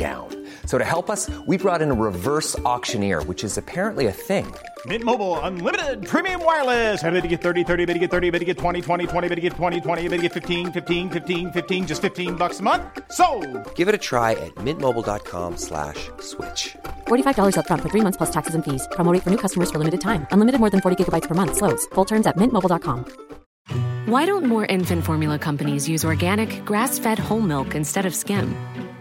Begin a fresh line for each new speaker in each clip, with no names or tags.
down. So to help us, we brought in a reverse auctioneer, which is apparently a thing.
Mint Mobile unlimited premium wireless. Ready to get 30, 30, bit to get 30, bit to get 20, 20, 20, bit to get 20, 20, bit to get 15, 15, 15, 15 just 15 bucks a month. So,
Give it a try at mintmobile.com slash switch.
$45 upfront for three months plus taxes and fees. Promo rate for new customers for limited time. Unlimited more than 40 gigabytes per month. Slows. Full terms at mintmobile.com.
Why don't more infant formula companies use organic, grass fed whole milk instead of skim?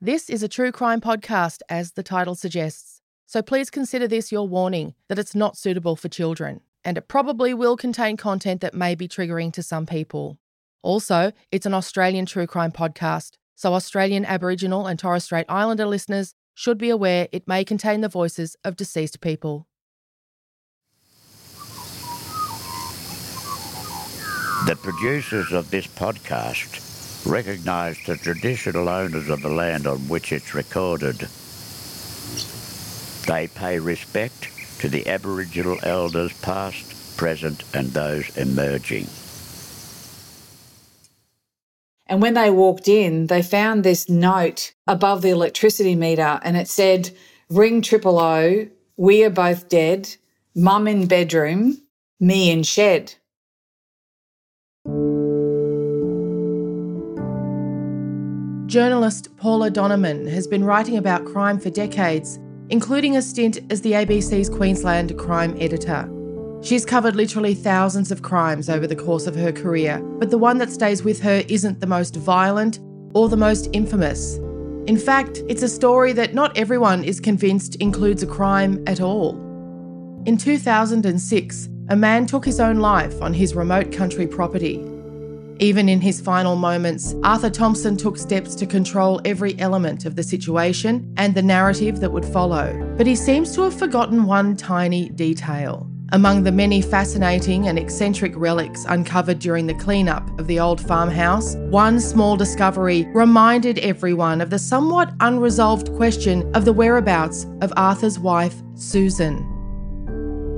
This is a true crime podcast, as the title suggests. So please consider this your warning that it's not suitable for children, and it probably will contain content that may be triggering to some people. Also, it's an Australian true crime podcast, so Australian Aboriginal and Torres Strait Islander listeners should be aware it may contain the voices of deceased people.
The producers of this podcast recognise the traditional owners of the land on which it's recorded. They pay respect to the Aboriginal elders past, present and those emerging.
And when they walked in, they found this note above the electricity meter and it said, Ring triple O, we are both dead, mum in bedroom, me in shed.
Journalist Paula Doneman has been writing about crime for decades, including a stint as the ABC's Queensland crime editor. She's covered literally thousands of crimes over the course of her career, but the one that stays with her isn't the most violent or the most infamous. In fact, it's a story that not everyone is convinced includes a crime at all. In 2006, a man took his own life on his remote country property. Even in his final moments, Arthur Thomson took steps to control every element of the situation and the narrative that would follow. But he seems to have forgotten one tiny detail. Among the many fascinating and eccentric relics uncovered during the cleanup of the old farmhouse, one small discovery reminded everyone of the somewhat unresolved question of the whereabouts of Arthur's wife, Susan.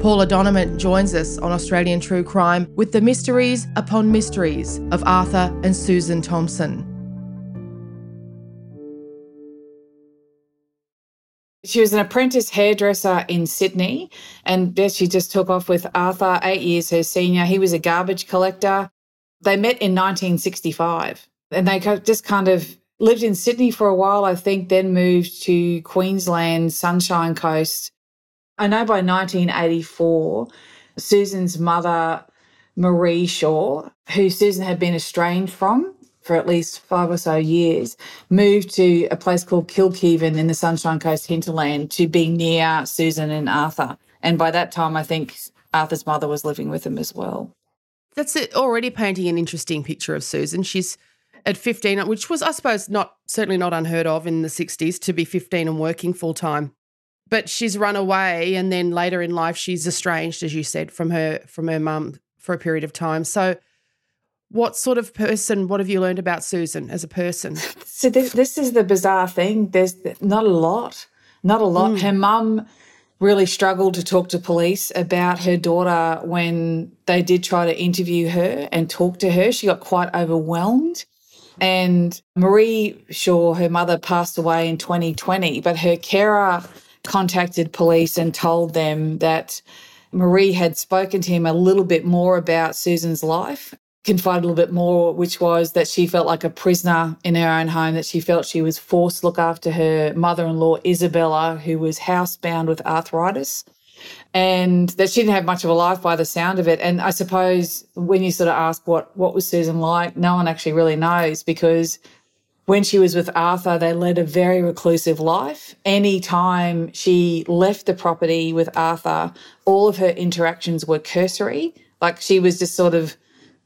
Paula Doneman joins us on Australian True Crime with the mysteries upon mysteries of Arthur and Susan Thomson.
She was an apprentice hairdresser in Sydney, and she just took off with Arthur, eight years her senior. He was a garbage collector. They met in 1965, and they just kind of lived in Sydney for a while, I think, then moved to Queensland, Sunshine Coast. I know by 1984, Susan's mother, Marie Shaw, who Susan had been estranged from, for at least five or so years, moved to a place called Kilkivan in the Sunshine Coast hinterland to be near Susan and Arthur. And by that time, I think Arthur's mother was living with them as well.
That's it, already painting an interesting picture of Susan. She's at 15, which was, I suppose, not certainly not unheard of in the 60s to be 15 and working full time. But she's run away, and then later in life, she's estranged, as you said, from her from her mum for a period of time. So what sort of person, what have you learned about Susan as a person?
So, this, this is the bizarre thing. There's not a lot, not a lot. Mm. Her mum really struggled to talk to police about her daughter when they did try to interview her and talk to her. She got quite overwhelmed. And Marie Shaw, her mother, passed away in 2020, but her carer contacted police and told them that Marie had spoken to him a little bit more about Susan's life confided a little bit more, which was that she felt like a prisoner in her own home, that she felt she was forced to look after her mother in law, Isabella, who was housebound with arthritis, and that she didn't have much of a life by the sound of it. And I suppose when you sort of ask what, what was Susan like, no one actually really knows because when she was with Arthur, they led a very reclusive life. Anytime she left the property with Arthur, all of her interactions were cursory. Like she was just sort of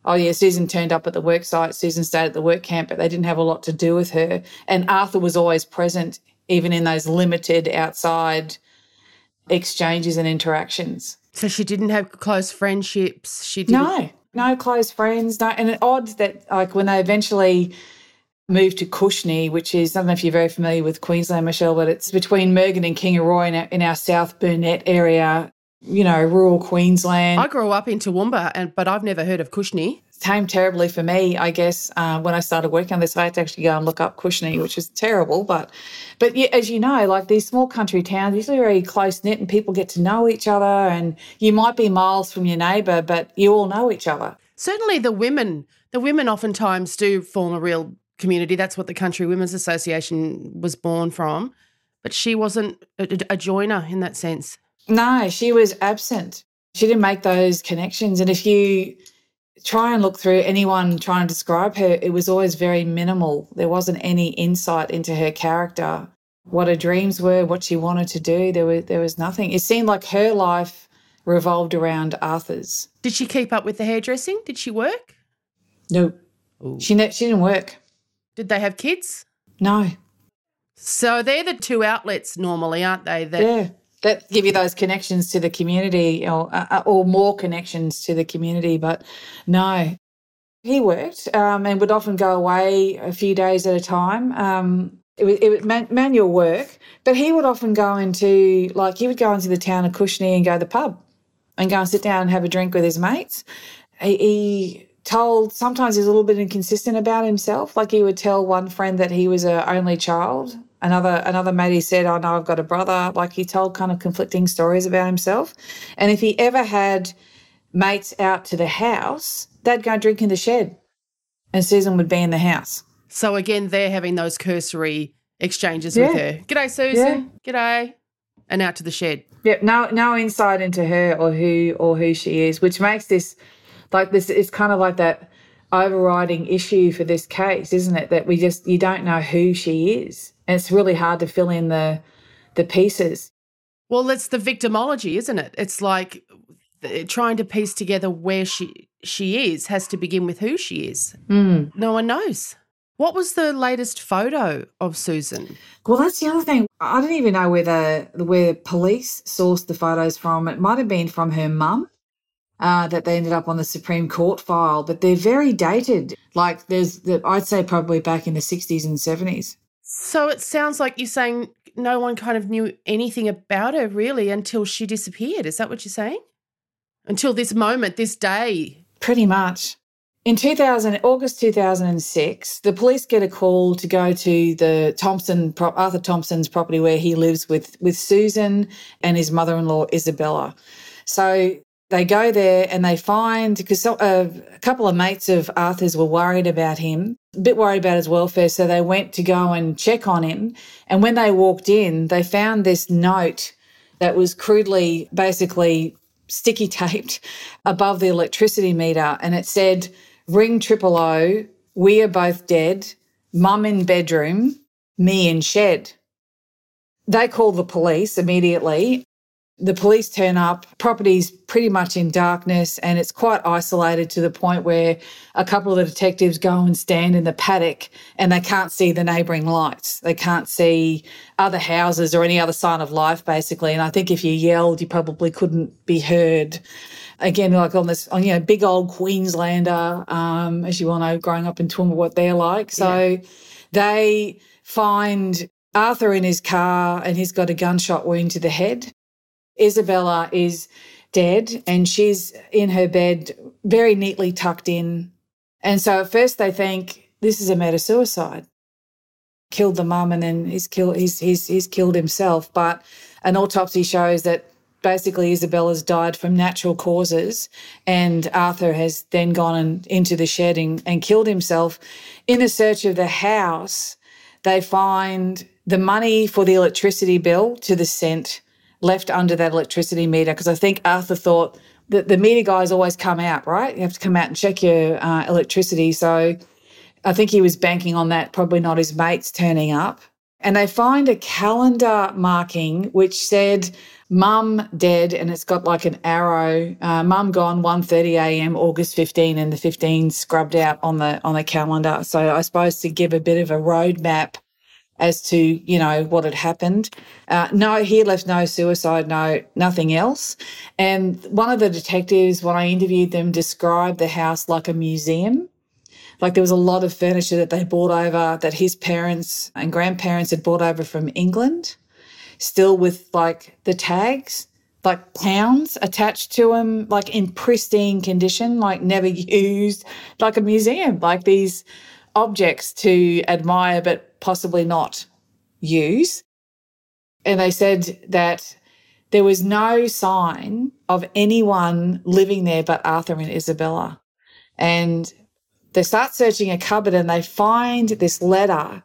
oh yeah, Susan turned up at the work site, Susan stayed at the work camp, but they didn't have a lot to do with her. And Arthur was always present, even in those limited outside exchanges and interactions.
So she didn't have close friendships. She didn't.
No, no close friends. No, and it's odd that like when they eventually moved to Cushnie, which is I don't know if you're very familiar with Queensland, Meshel, but it's between Murgon and Kingaroy in our, in our South Burnett area you know, rural Queensland.
I grew up in Toowoomba, and but I've never heard of Cushnie.
Came terribly for me, I guess. Uh, when I started working on this, I had to actually go and look up Cushnie, which is terrible. But, but yeah, as you know, like these small country towns, usually very close knit, and people get to know each other. And you might be miles from your neighbour, but you all know each other.
Certainly, the women, the women oftentimes do form a real community. That's what the Country Women's Association was born from. But she wasn't a, a joiner in that sense.
No, she was absent. She didn't make those connections. And if you try and look through anyone trying to describe her, it was always very minimal. There wasn't any insight into her character, what her dreams were, what she wanted to do. There was there was nothing. It seemed like her life revolved around Arthur's.
Did she keep up with the hairdressing? Did she work?
No. Ooh. She ne- she didn't work.
Did they have kids?
No.
So they're the two outlets normally, aren't they?
That yeah that give you those connections to the community or, uh, uh, or more connections to the community. But no, he worked um, and would often go away a few days at a time. Um, it was, it was man- manual work, but he would often go into, like, he would go into the town of Cushnie and go to the pub and go and sit down and have a drink with his mates. He, he told, sometimes he's a little bit inconsistent about himself. Like, he would tell one friend that he was a only child Another another mate he said, oh, "I know I've got a brother." Like he told kind of conflicting stories about himself, and if he ever had mates out to the house, they'd go drink in the shed, and Susan would be in the house.
So again, they're having those cursory exchanges yeah. with her. G'day, Susan. Yeah. G'day, and out to the shed.
Yep. No, no insight into her or who or who she is, which makes this like this. It's kind of like that overriding issue for this case, isn't it? That we just you don't know who she is. And it's really hard to fill in the the pieces.
Well, it's the victimology, isn't it? It's like trying to piece together where she she is has to begin with who she is.
Mm.
No one knows. What was the latest photo of Susan?
Well, that's the other thing. I don't even know where the where police sourced the photos from. It might have been from her mum. Uh, that they ended up on the Supreme Court file, but they're very dated. Like there's, the, I'd say probably back in the 60s and 70s.
So it sounds like you're saying no one kind of knew anything about her really until she disappeared. Is that what you're saying? Until this moment, this day.
Pretty much. In 2000, August 2006, the police get a call to go to the Thomson, Arthur Thomson's property where he lives with, with Susan and his mother-in-law, Isabella. So they go there and they find, because uh, a couple of mates of Arthur's were worried about him, a bit worried about his welfare. So they went to go and check on him. And when they walked in, they found this note that was crudely basically sticky taped above the electricity meter. And it said, ring triple O, we are both dead, mum in bedroom, me in shed. They called the police immediately. The police turn up, property's pretty much in darkness, and it's quite isolated to the point where a couple of the detectives go and stand in the paddock and they can't see the neighbouring lights. They can't see other houses or any other sign of life, basically. And I think if you yelled, you probably couldn't be heard again, like on this, on, you know, big old Queenslander, um, as you all know, growing up in Toowoomba, what they're like. So yeah. they find Arthur in his car and he's got a gunshot wound to the head. Isabella is dead and she's in her bed, very neatly tucked in. And so at first they think this is a murder suicide. Killed the mum and then he's killed he's he's he's killed himself. But an autopsy shows that basically Isabella's died from natural causes, and Arthur has then gone into the shed and, and killed himself. In a search of the house, they find the money for the electricity bill to the cent left under that electricity meter because I think Arthur thought that the meter guys always come out, right? You have to come out and check your uh, electricity. So I think he was banking on that, probably not his mates turning up. And they find a calendar marking which said mum dead and it's got like an arrow uh, mum gone 1.30 a.m august 15 and the 15 scrubbed out on the on the calendar so i suppose to give a bit of a roadmap as to you know what had happened. Uh, no he left no suicide note nothing else. And one of the detectives when i interviewed them described the house like a museum. Like there was a lot of furniture that they bought over that his parents and grandparents had bought over from england still with like the tags, like pounds attached to them, like in pristine condition, like never used, like a museum, like these objects to admire but possibly not use. And they said that there was no sign of anyone living there but Arthur and Isabella. And they start searching a cupboard and they find this letter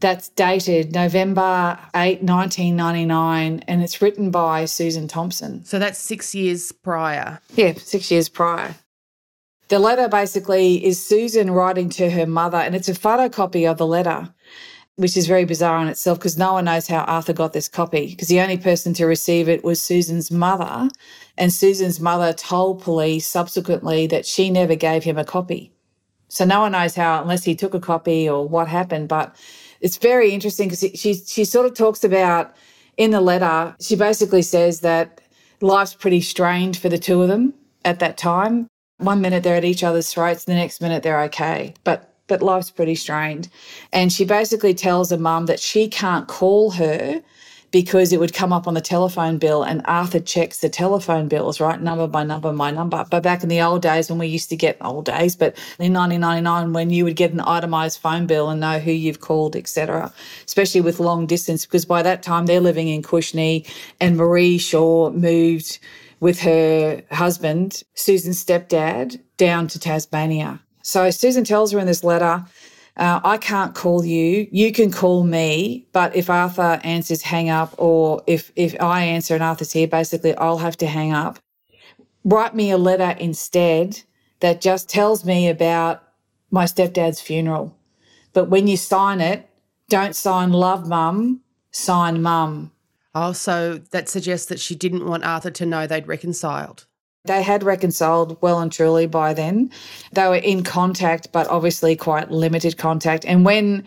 that's dated November 8, 1999, and it's written by Susan Thomson.
So that's six years prior.
Yeah, six years prior. The letter basically is Susan writing to her mother, and it's a photocopy of the letter, which is very bizarre in itself because no one knows how Arthur got this copy because the only person to receive it was Susan's mother. And Susan's mother told police subsequently that she never gave him a copy. So no one knows how, unless he took a copy or what happened. But it's very interesting because she she sort of talks about in the letter. She basically says that life's pretty strained for the two of them at that time. One minute they're at each other's throats, the next minute they're okay, but but life's pretty strained. And she basically tells her mum that she can't call her because it would come up on the telephone bill and Arthur checks the telephone bills, right? Number by number by number. But back in the old days when we used to get old days, but in 1999 when you would get an itemized phone bill and know who you've called, etc., especially with long distance, because by that time they're living in Cushnie and Marie Shaw moved with her husband, Susan's stepdad, down to Tasmania. So Susan tells her in this letter, uh, I can't call you. You can call me, but if Arthur answers, hang up, or if if I answer and Arthur's here, basically I'll have to hang up. Write me a letter instead that just tells me about my stepdad's funeral. But when you sign it, don't sign love mum, sign mum.
Oh, so that suggests that she didn't want Arthur to know they'd reconciled.
They had reconciled well and truly by then. They were in contact, but obviously quite limited contact. And when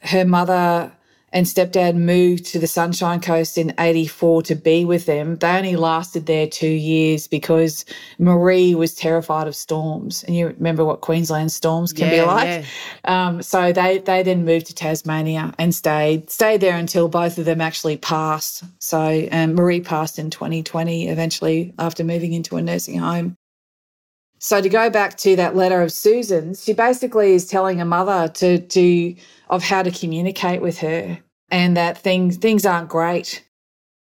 her mother and stepdad moved to the Sunshine Coast in 84 to be with them. They only lasted there two years because Marie was terrified of storms. And you remember what Queensland storms can
Yeah,
be like. Um, so they, they then moved to Tasmania and stayed, stayed there until both of them actually passed. So um, Marie passed in 2020 eventually after moving into a nursing home. So to go back to that letter of Susan's, she basically is telling a mother to to of how to communicate with her and that things things aren't great.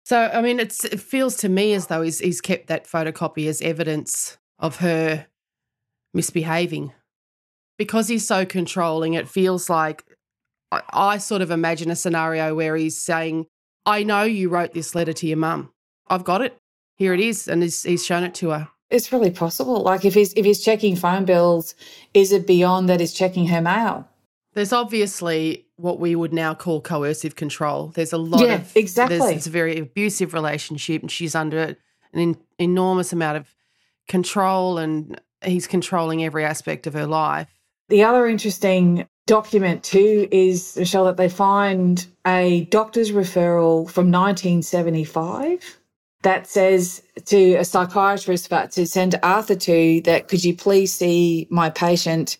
So, I mean, it feels to me as though he's, he's kept that photocopy as evidence of her misbehaving. Because he's so controlling, it feels like I, I sort of imagine a scenario where he's saying, I know you wrote this letter to your mum. I've got it. Here it is. And he's, he's shown it to her.
It's really possible. Like if he's if he's checking phone bills, is it beyond that he's checking her mail?
There's obviously what we would now call coercive control. There's a lot
Yeah,
of
exactly.
There's, it's a very abusive relationship, and she's under an en- enormous amount of control, and he's controlling every aspect of her life.
The other interesting document too is Meshel that they find a doctor's referral from 1975 that says to a psychiatrist but to send Arthur to that could you please see my patient?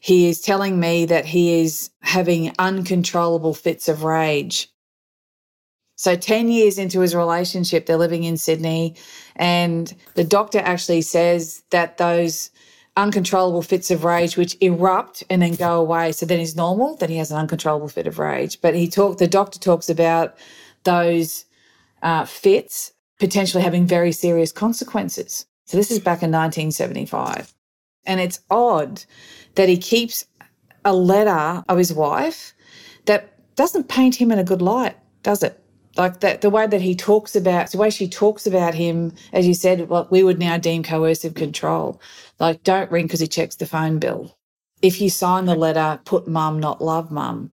He is telling me that he is having uncontrollable fits of rage. So 10 years into his relationship they're living in Sydney and the doctor actually says that those uncontrollable fits of rage which erupt and then go away. So then he's normal then he has an uncontrollable fit of rage. But he talked the doctor talks about those uh, fits potentially having very serious consequences. So this is back in 1975 and it's odd that he keeps a letter of his wife that doesn't paint him in a good light does it? Like that the way that he talks about the way she talks about him as you said what we would now deem coercive control. Like don't ring because he checks the phone bill. If you sign the letter put mum not love mum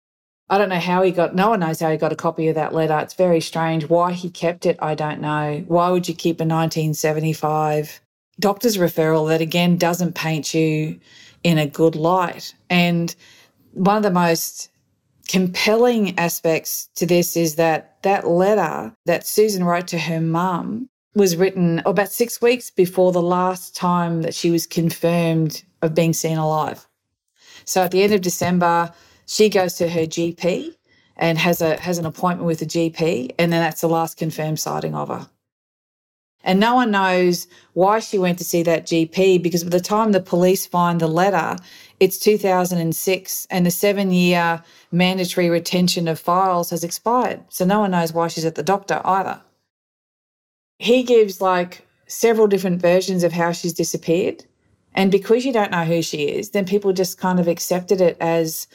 i don't know how he got no one knows how he got a copy of that letter. It's very strange. Why he kept it i don't know. Why would you keep a 1975 doctor's referral that again doesn't paint you in a good light? And one of the most compelling aspects to this is that that letter that Susan wrote to her mum was written about six weeks before the last time that she was confirmed of being seen alive. So at the end of December, she goes to her GP and has a has an appointment with the GP, and then that's the last confirmed sighting of her. And no one knows why she went to see that GP because by the time the police find the letter, it's 2006 and the seven year mandatory retention of files has expired. So no one knows why she's at the doctor either. He gives like several different versions of how she's disappeared. And because you don't know who she is, then people just kind of accepted it as,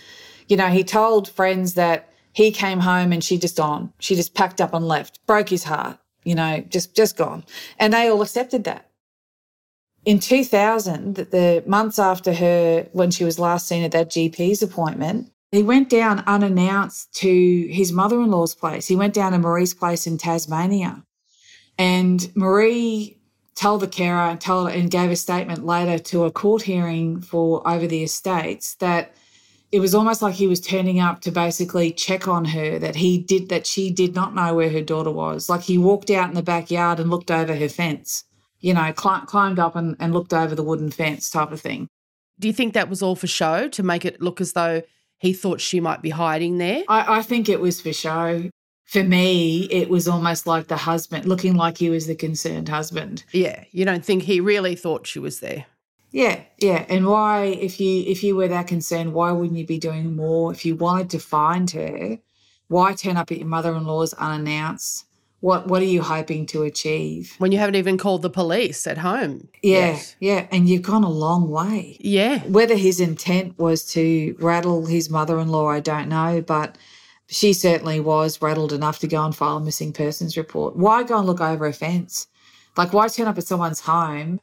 you know, he told friends that he came home and she just gone. She just packed up and left, broke his heart you know, just just gone. And they all accepted that. In 2000, the months after her, when she was last seen at that GP's appointment, he went down unannounced to his mother in law's place. He went down to Marie's place in Tasmania. And Marie told the carer and told and gave a statement later to a court hearing for over the estates that it was almost like he was turning up to basically check on her that he did that she did not know where her daughter was like he walked out in the backyard and looked over her fence you know cl- climbed up and, and looked over the wooden fence type of thing
Do you think that was all for show to make it look as though he thought she might be hiding there?
I, I think it was for show for me it was almost like the husband looking like he was the concerned husband
Yeah, you don't think he really thought she was there?
Yeah, yeah. And why, if you if you were that concerned, why wouldn't you be doing more? If you wanted to find her, why turn up at your mother-in-law's unannounced? What what are you hoping to achieve?
When you haven't even called the police at home.
Yeah,
yet.
yeah. And you've gone a long way.
Yeah.
Whether his intent was to rattle his mother-in-law, I don't know, but she certainly was rattled enough to go and file a missing persons report. Why go and look over a fence? Like why turn up at someone's home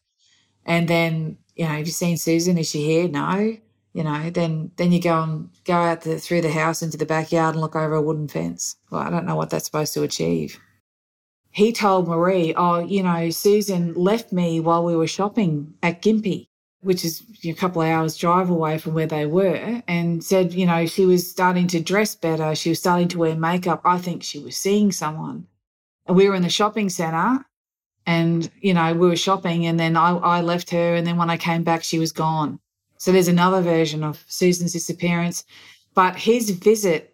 and then you know, have you seen Susan? Is she here? No. You know, then then you go and go out the, through the house into the backyard and look over a wooden fence. Well, I don't know what that's supposed to achieve. He told Marie, "Oh, you know, Susan left me while we were shopping at Gympie." which is a couple of hours drive away from where they were, and said, you know, she was starting to dress better. She was starting to wear makeup. I think she was seeing someone. And we were in the shopping centre and, you know, we were shopping and then I, I left her. And then when I came back, she was gone. So there's another version of Susan's disappearance. But his visit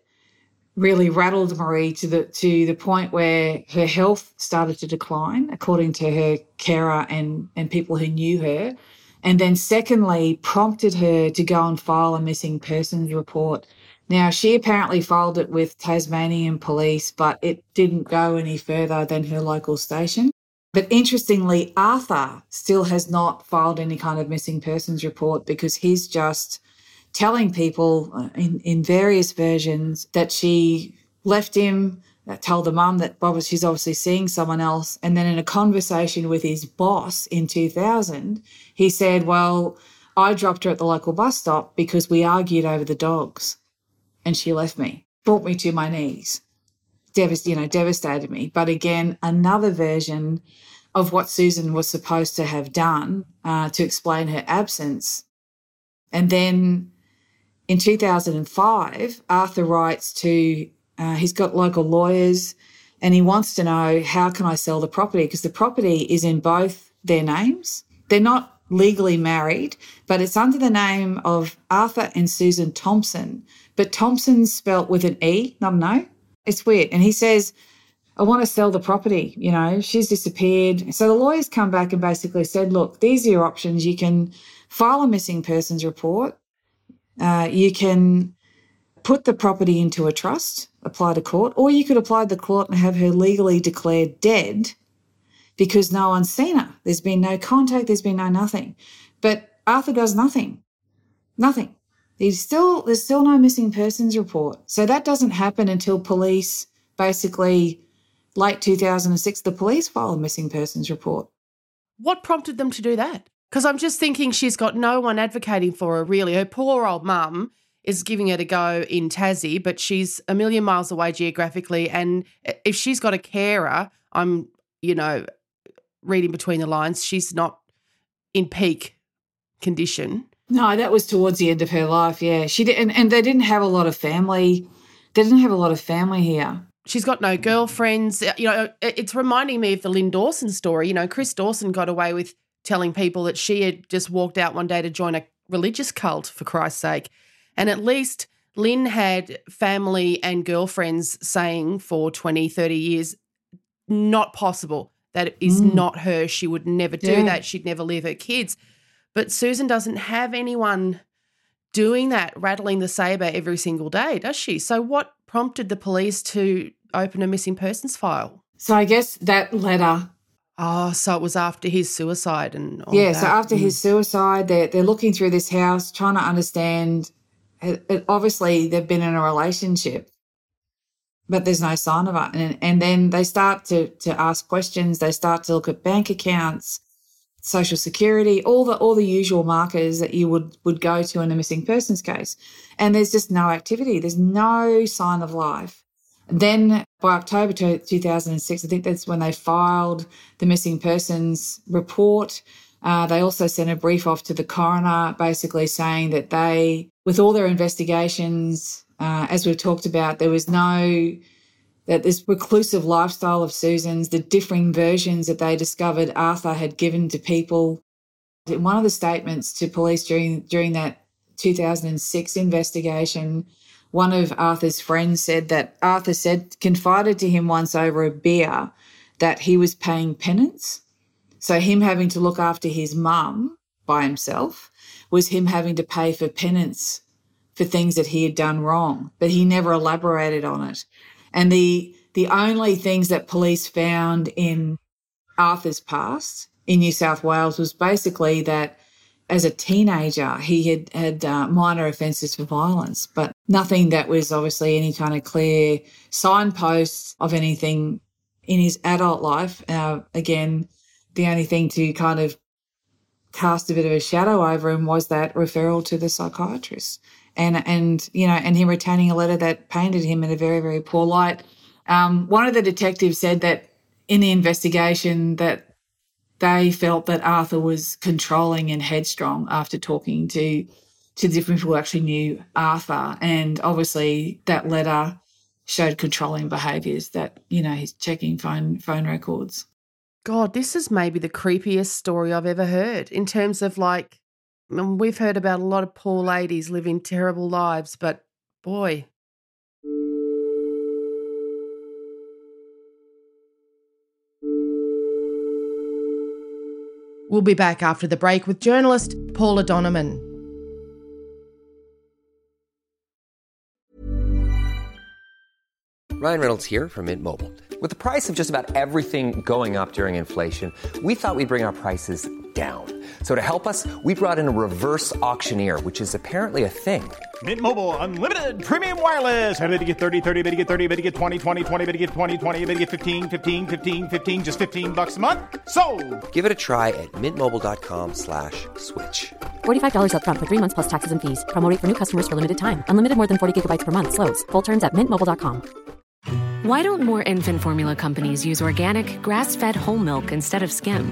really rattled Marie to the to the point where her health started to decline, according to her carer and, and people who knew her. And then secondly, prompted her to go and file a missing persons report. Now, she apparently filed it with Tasmanian police, but it didn't go any further than her local station. But interestingly, Arthur still has not filed any kind of missing persons report because he's just telling people uh, in, in various versions that she left him, that told the mum that Bob, she's obviously seeing someone else. And then in a conversation with his boss in 2000, he said, Well, I dropped her at the local bus stop because we argued over the dogs and she left me, brought me to my knees. Devast- you know, devastated me. But again, another version of what Susan was supposed to have done uh, to explain her absence. And then in 2005, Arthur writes to, uh, he's got local lawyers and he wants to know how can I sell the property? Because the property is in both their names. They're not legally married, but it's under the name of Arthur and Susan Thompson. But Thompson's spelt with an E, not an O. It's weird. And he says, I want to sell the property. You know, she's disappeared. So the lawyers come back and basically said, look, these are your options. You can file a missing persons report uh, you can put the property into a trust, apply to court, or you could apply to the court and have her legally declared dead because no one's seen her. There's been no contact, there's been no nothing. But Arthur does nothing. Nothing. He's still there's still no missing persons report. So that doesn't happen until police basically late 2006 the police file a missing persons report.
What prompted them to do that? Because I'm just thinking she's got no one advocating for her, really. Her poor old mum is giving it a go in Tassie, but she's a million miles away geographically. And if she's got a carer, I'm, you know, reading between the lines, she's not in peak condition.
No, that was towards the end of her life. Yeah, she did, and, and they didn't have a lot of family. They didn't have a lot of family here.
She's got no girlfriends. You know, it's reminding me of the Lynn Dawson story. You know, Chris Dawson got away with telling people that she had just walked out one day to join a religious cult, for Christ's sake. And at least Lynn had family and girlfriends saying for 20, 30 years, not possible. That is mm. not her. She would never do yeah. that. She'd never leave her kids. But Susan doesn't have anyone doing that, rattling the saber every single day, does she? So, what prompted the police to open a missing persons file?
So, I guess that letter
Oh, so it was after his suicide and
yeah. So after mm. his suicide, they're they're looking through this house, trying to understand. It, it, obviously, they've been in a relationship, but there's no sign of it. And and then they start to to ask questions. They start to look at bank accounts, social security, all the all the usual markers that you would would go to in a missing persons case. And there's just no activity. There's no sign of life. Then by October 2006, I think that's when they filed the missing persons report. Uh, they also sent a brief off to the coroner, basically saying that they, with all their investigations, uh, as we've talked about, there was no that this reclusive lifestyle of Susan's, the differing versions that they discovered Arthur had given to people. In one of the statements to police during during that 2006 investigation, one of Arthur's friends said that Arthur said, confided to him once over a beer that he was paying penance. So, him having to look after his mum by himself was him having to pay for penance for things that he had done wrong, but he never elaborated on it. And the the only things that police found in Arthur's past in New South Wales was basically that as a teenager, he had had uh, minor offences for violence, but nothing that was obviously any kind of clear signposts of anything in his adult life. Uh, again, the only thing to kind of cast a bit of a shadow over him was that referral to the psychiatrist, and and you know, and him retaining a letter that painted him in a very very poor light. Um, one of the detectives said that in the investigation that they felt that Arthur was controlling and headstrong after talking to to different people who actually knew Arthur. And obviously that letter showed controlling behaviours that, you know, he's checking phone phone records.
God, this is maybe the creepiest story I've ever heard in terms of like Mm, we've heard about a lot of poor ladies living terrible lives, but boy. We'll be back after the break with journalist Paula Doneman.
Ryan Reynolds here from Mint Mobile. With the price of just about everything going up during inflation, we thought we'd bring our prices down. So to help us, we brought in a reverse auctioneer, which is apparently a thing.
Mint Mobile unlimited premium wireless. Ready to get 30, 30, bit to get 30, bit to get 20, 20, 20, bit to get 20, 20, bit to get 15, 15, 15, 15 just 15 bucks a month. So,
Give it a try at mintmobile.com/switch. slash
$45 upfront for three months plus taxes and fees. Promo for new customers for limited time. Unlimited more than 40 gigabytes per month. Slows. Full terms at mintmobile.com.
Why don't more infant formula companies use organic, grass fed whole milk instead of skim?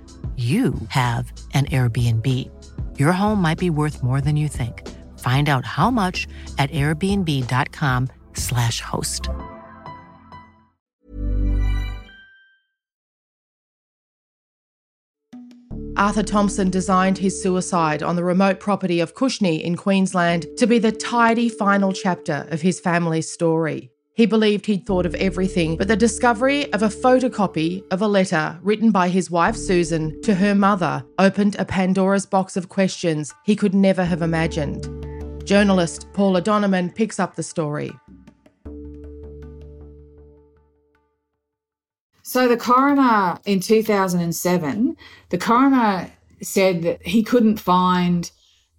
you have an Airbnb. Your home might be worth more than you think. Find out how much at airbnb.com/slash host.
Arthur Thomson designed his suicide on the remote property of Cushnie in Queensland to be the tidy final chapter of his family's story. He believed he'd thought of everything, but the discovery of a photocopy of a letter written by his wife Susan to her mother opened a Pandora's box of questions he could never have imagined. Journalist Paula Doneman picks up the story.
So the coroner in 2007, the coroner said that he couldn't find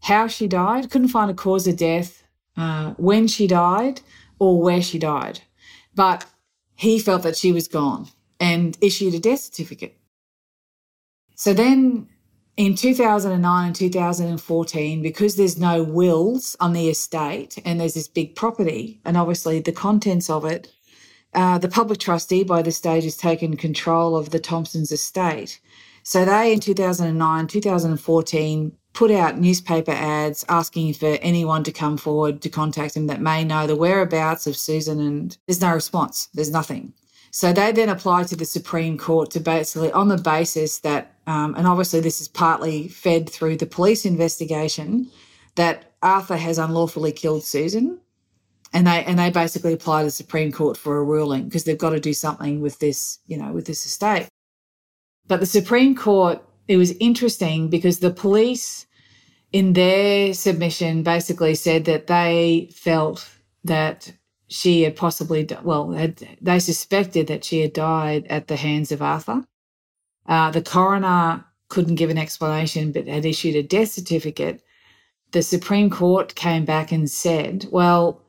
how she died, couldn't find a cause of death, uh, when she died, or where she died. But he felt that she was gone and issued a death certificate. So then in 2009 and 2014, because there's no wills on the estate and there's this big property, and obviously the contents of it, uh, the public trustee by this stage has taken control of the Thomsons' estate. So they, in 2009, 2014, put out newspaper ads asking for anyone to come forward to contact him that may know the whereabouts of Susan, and there's no response. There's nothing. So they then apply to the Supreme Court to basically, on the basis that, um, and obviously this is partly fed through the police investigation, that Arthur has unlawfully killed Susan. And they and they basically apply to the Supreme Court for a ruling because they've got to do something with this, you know, with this estate. But the Supreme Court, it was interesting because the police in their submission basically said that they felt that she had possibly, well, had, they suspected that she had died at the hands of Arthur. Uh, the coroner couldn't give an explanation but had issued a death certificate. The Supreme Court came back and said, well,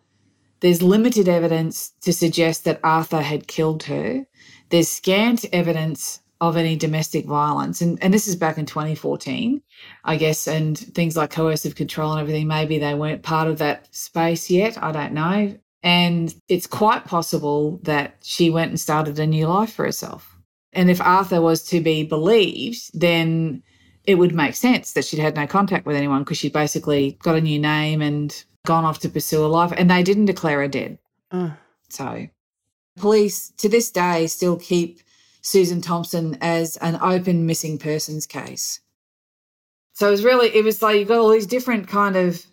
there's limited evidence to suggest that Arthur had killed her. There's scant evidence of any domestic violence. And, and this is back in 2014, I guess, and things like coercive control and everything, maybe they weren't part of that space yet. I don't know. And it's quite possible that she went and started a new life for herself. And if Arthur was to be believed, then it would make sense that she'd had no contact with anyone because she'd basically got a new name and gone off to pursue a life, and they didn't declare her dead.
Mm.
So, police to this day still keep Susan Thomson as an open missing persons case. So it was really, it was like you got all these different kind of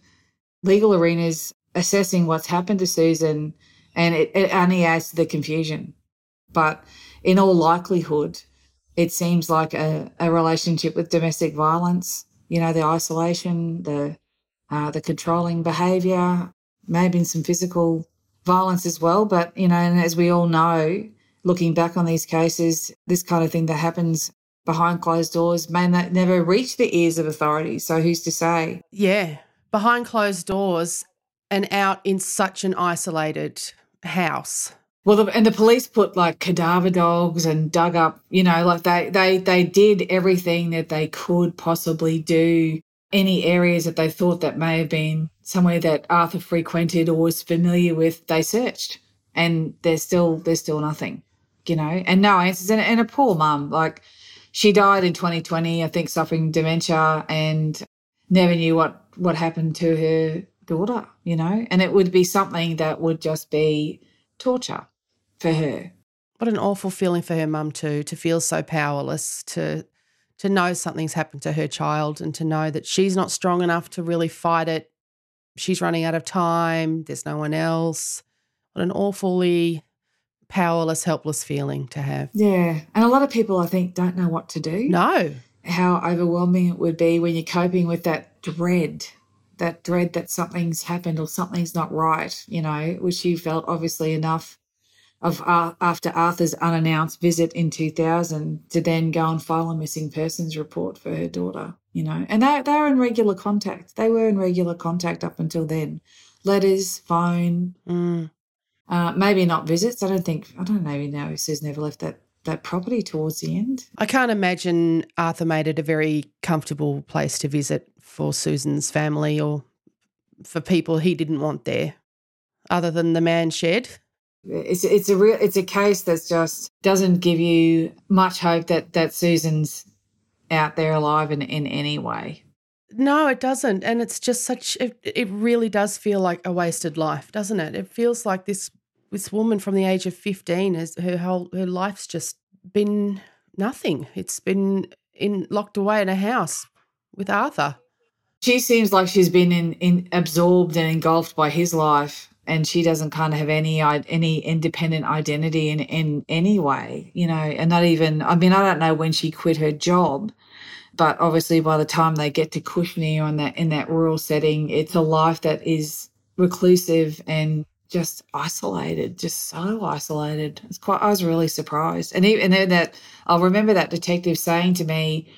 legal arenas assessing what's happened to Susan, and it, it only adds to the confusion. But in all likelihood, it seems like a, a relationship with domestic violence. You know, the isolation, the uh, the controlling behaviour, maybe some physical violence as well. But you know, and as we all know, looking back on these cases, this kind of thing that happens behind closed doors may not, never reach the ears of authorities. So who's to say?
Yeah, behind closed doors and out in such an isolated house.
Well, the, and the police put like cadaver dogs and dug up, you know, like they they they did everything that they could possibly do. Any areas that they thought that may have been somewhere that Arthur frequented or was familiar with, they searched, and there's still there's still nothing, you know, and no answers. And, and a poor mum, like she died in 2020, I think, suffering dementia, and never knew what what happened to her daughter, you know, and it would be something that would just be torture for her.
What an awful feeling for her mum too, to feel so powerless, to to know something's happened to her child and to know that she's not strong enough to really fight it. She's running out of time, there's no one else. What an awfully powerless, helpless feeling to have.
Yeah. And a lot of people I think don't know what to do.
No.
How overwhelming it would be when you're coping with that dread that dread that something's happened or something's not right, you know, which you felt obviously enough of uh, after Arthur's unannounced visit in 2000 to then go and file a missing persons report for her daughter, you know, and they, they were in regular contact. They were in regular contact up until then. Letters, phone,
mm.
Uh, maybe not visits. I don't think, I don't know, you know, Susan never left that that property towards the end.
I can't imagine Arthur made it a very comfortable place to visit for Susan's family or for people he didn't want there, other than the man shed.
It's it's a real it's a case that just doesn't give you much hope that that Susan's out there alive in in any way.
No, it doesn't, and it's just such. It, it really does feel like a wasted life, doesn't it? It feels like this this woman from the age of 15 has her whole her life's just been nothing. It's been in locked away in a house with arthur.
She seems like she's been in, in absorbed and engulfed by his life and she doesn't kind of have any any independent identity in in any way you know and not even i mean i don't know when she quit her job but obviously by the time they get to Cushnie or in that in that rural setting it's a life that is reclusive and just isolated, just so isolated. It's quite. I was really surprised, and even then that I'll remember that detective saying to me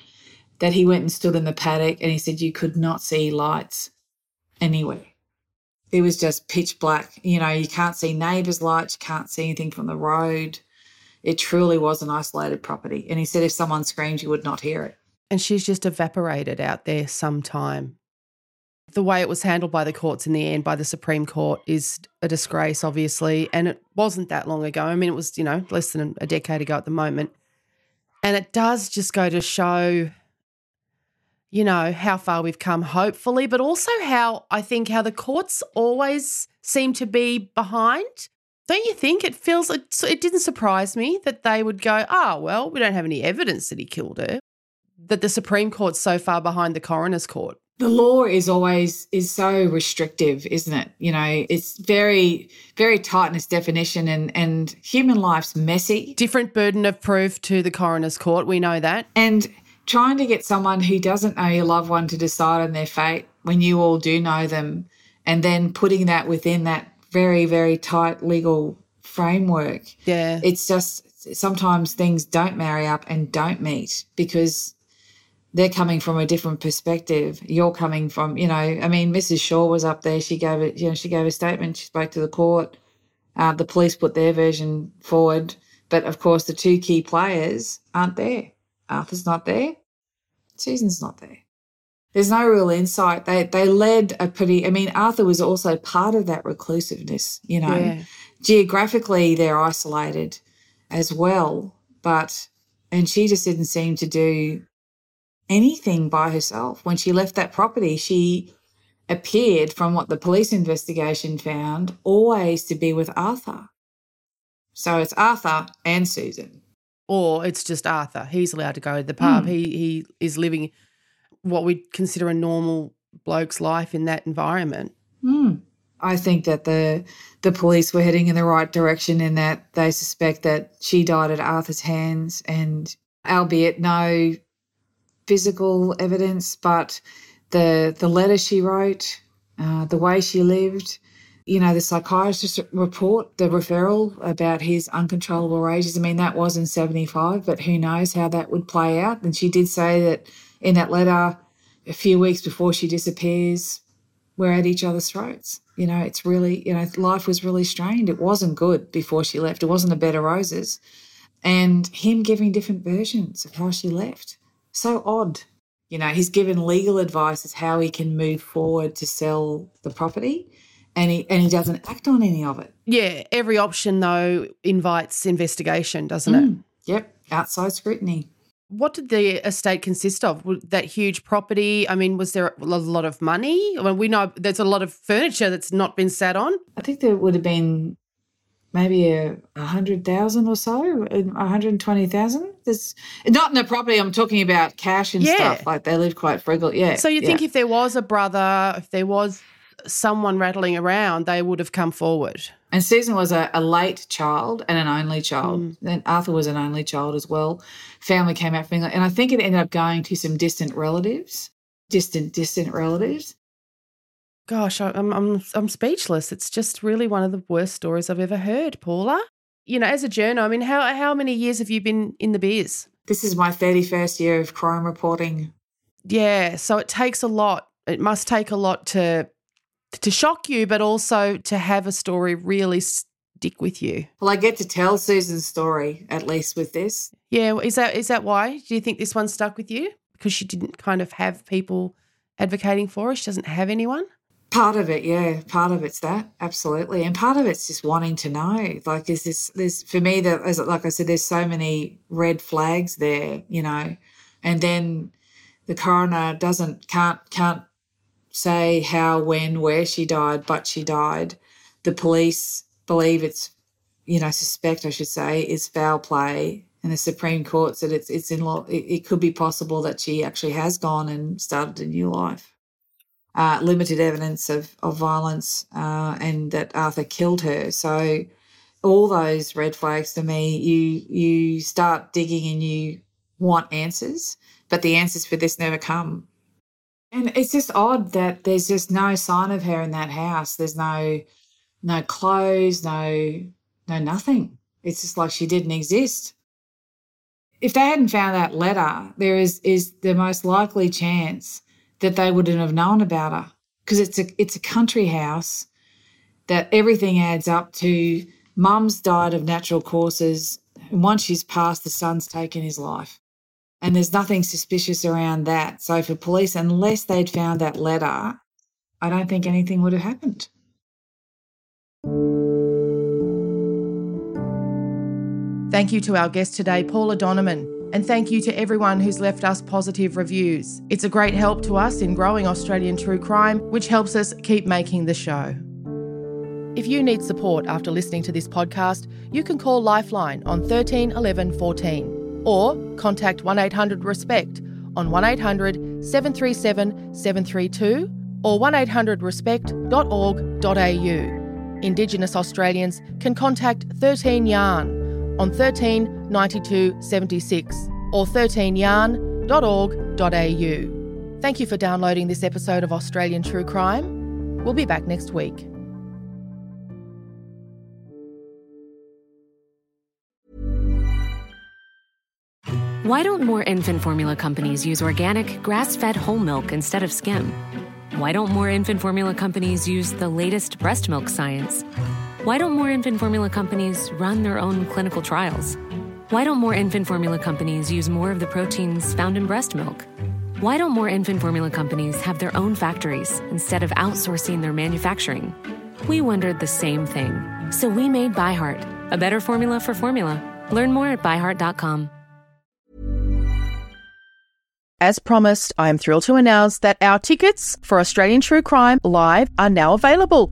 that he went and stood in the paddock and he said you could not see lights anywhere. It was just pitch black. You know, you can't see neighbours' lights, you can't see anything from the road. It truly was an isolated property. And he said if someone screamed, you would not hear it.
And she's just evaporated out there sometime the way it was handled by the courts in the end, by the Supreme Court, is a disgrace, obviously. And it wasn't that long ago. I mean, it was, you know, less than a decade ago at the moment. And it does just go to show, you know, how far we've come, hopefully, but also how I think how the courts always seem to be behind. Don't you think it feels, it, it didn't surprise me that they would go, oh, well, we don't have any evidence that he killed her. That the Supreme Court's so far behind the coroner's court
the law is always is so restrictive isn't it? You know it's very very tight in its definition and and human life's messy.
Different burden of proof to the coroner's court we know that.
And trying to get someone who doesn't know your loved one to decide on their fate when you all do know them and then putting that within that very very tight legal framework.
Yeah.
It's just sometimes things don't marry up and don't meet because they're coming from a different perspective. You're coming from, you know, I mean, Mrs. Shaw was up there. She gave it, you know, she gave a statement. She spoke to the court. Uh, the police put their version forward. But of course, the two key players aren't there. Arthur's not there. Susan's not there. There's no real insight. They they led a pretty. I mean, Arthur was also part of that reclusiveness. You know,
yeah.
geographically they're isolated as well, but and she just didn't seem to do anything by herself. When she left that property, she appeared, from what the police investigation found, always to be with Arthur. So it's Arthur and Susan.
Or it's just Arthur. He's allowed to go to the pub. Mm. He he is living what we'd consider a normal bloke's life in that environment.
Mm. I think that the the police were heading in the right direction in that they suspect that she died at Arthur's hands, and albeit no physical evidence, but the the letter she wrote, uh, the way she lived, you know, the psychiatrist report, the referral about his uncontrollable rages. I mean, that was in 75, but who knows how that would play out. And she did say that in that letter, a few weeks before she disappears, we're at each other's throats. You know, it's really, you know, life was really strained. It wasn't good before she left. It wasn't a bed of roses. And him giving different versions of how she left. So odd. You know, he's given legal advice as how he can move forward to sell the property and he and he doesn't act on any of it.
Yeah, every option though invites investigation, doesn't mm. it?
Yep, outside scrutiny.
What did the estate consist of? That huge property? I mean, was there a lot of money? I mean, we know there's a lot of furniture that's not been sat on.
I think there would have been maybe a, a hundred thousand or so, a hundred and twenty thousand. There's not in the property. I'm talking about cash and yeah. stuff. Like they live quite frugal. Yeah.
So you
yeah.
think if there was a brother, if there was someone rattling around, they would have come forward.
And Susan was a, a late child and an only child. Mm. And Arthur was an only child as well. Family came out from England. And I think it ended up going to some distant relatives, distant, distant relatives.
Gosh, I'm, I'm, I'm speechless. It's just really one of the worst stories I've ever heard, Paula. You know, as a journal, I mean, how, how many years have you been in the biz?
This is my 31st year of crime reporting.
Yeah, so it takes a lot. It must take a lot to to shock you, but also to have a story really stick with you.
Well, I get to tell Susan's story at least with this.
Yeah, is that is that why? Do you think this one stuck with you because she didn't kind of have people advocating for her? She doesn't have anyone.
Part of it, yeah. Part of it's that, absolutely, and part of it's just wanting to know. Like, is this this for me? That as like I said, there's so many red flags there, you know, and then the coroner doesn't can't can't say how, when, where she died, but she died. The police believe it's, you know, suspect, I should say, is foul play. And the Supreme Court said it's it's in law. It, it could be possible that she actually has gone and started a new life. Uh, limited evidence of of violence uh, and that Arthur killed her. So all those red flags to me, you you start digging and you want answers, but the answers for this never come. And it's just odd that there's just no sign of her in that house. There's no no clothes, no no nothing. It's just like she didn't exist. If they hadn't found that letter, there is is the most likely chance that they wouldn't have known about her because it's a it's a country house that everything adds up to. Mum's died of natural causes, and once she's passed, the son's taken his life. And there's nothing suspicious around that. So for police, unless they'd found that letter, I don't think anything would have happened.
Thank you to our guest today, Paula Doneman. And thank you to everyone who's left us positive reviews. It's a great help to us in growing Australian true crime, which helps us keep making the show. If you need support after listening to this podcast, you can call Lifeline on 13 11 14 or contact 1800 RESPECT on 1800 737 732 or 1800respect.org.au. Indigenous Australians can contact 13 Yarn on 13 92 76 or 13yarn.org.au. Thank you for downloading this episode of Australian True Crime. We'll be back next week.
Why don't more infant formula companies use organic, grass fed whole milk instead of skim? Why don't more infant formula companies use the latest breast milk science? Why don't more infant formula companies run their own clinical trials? Why don't more infant formula companies use more of the proteins found in breast milk? Why don't more infant formula companies have their own factories instead of outsourcing their manufacturing? We wondered the same thing. So we made ByHeart, a better formula for formula. Learn more at byheart.com.
As promised, I am thrilled to announce that our tickets for Australian True Crime Live are now available.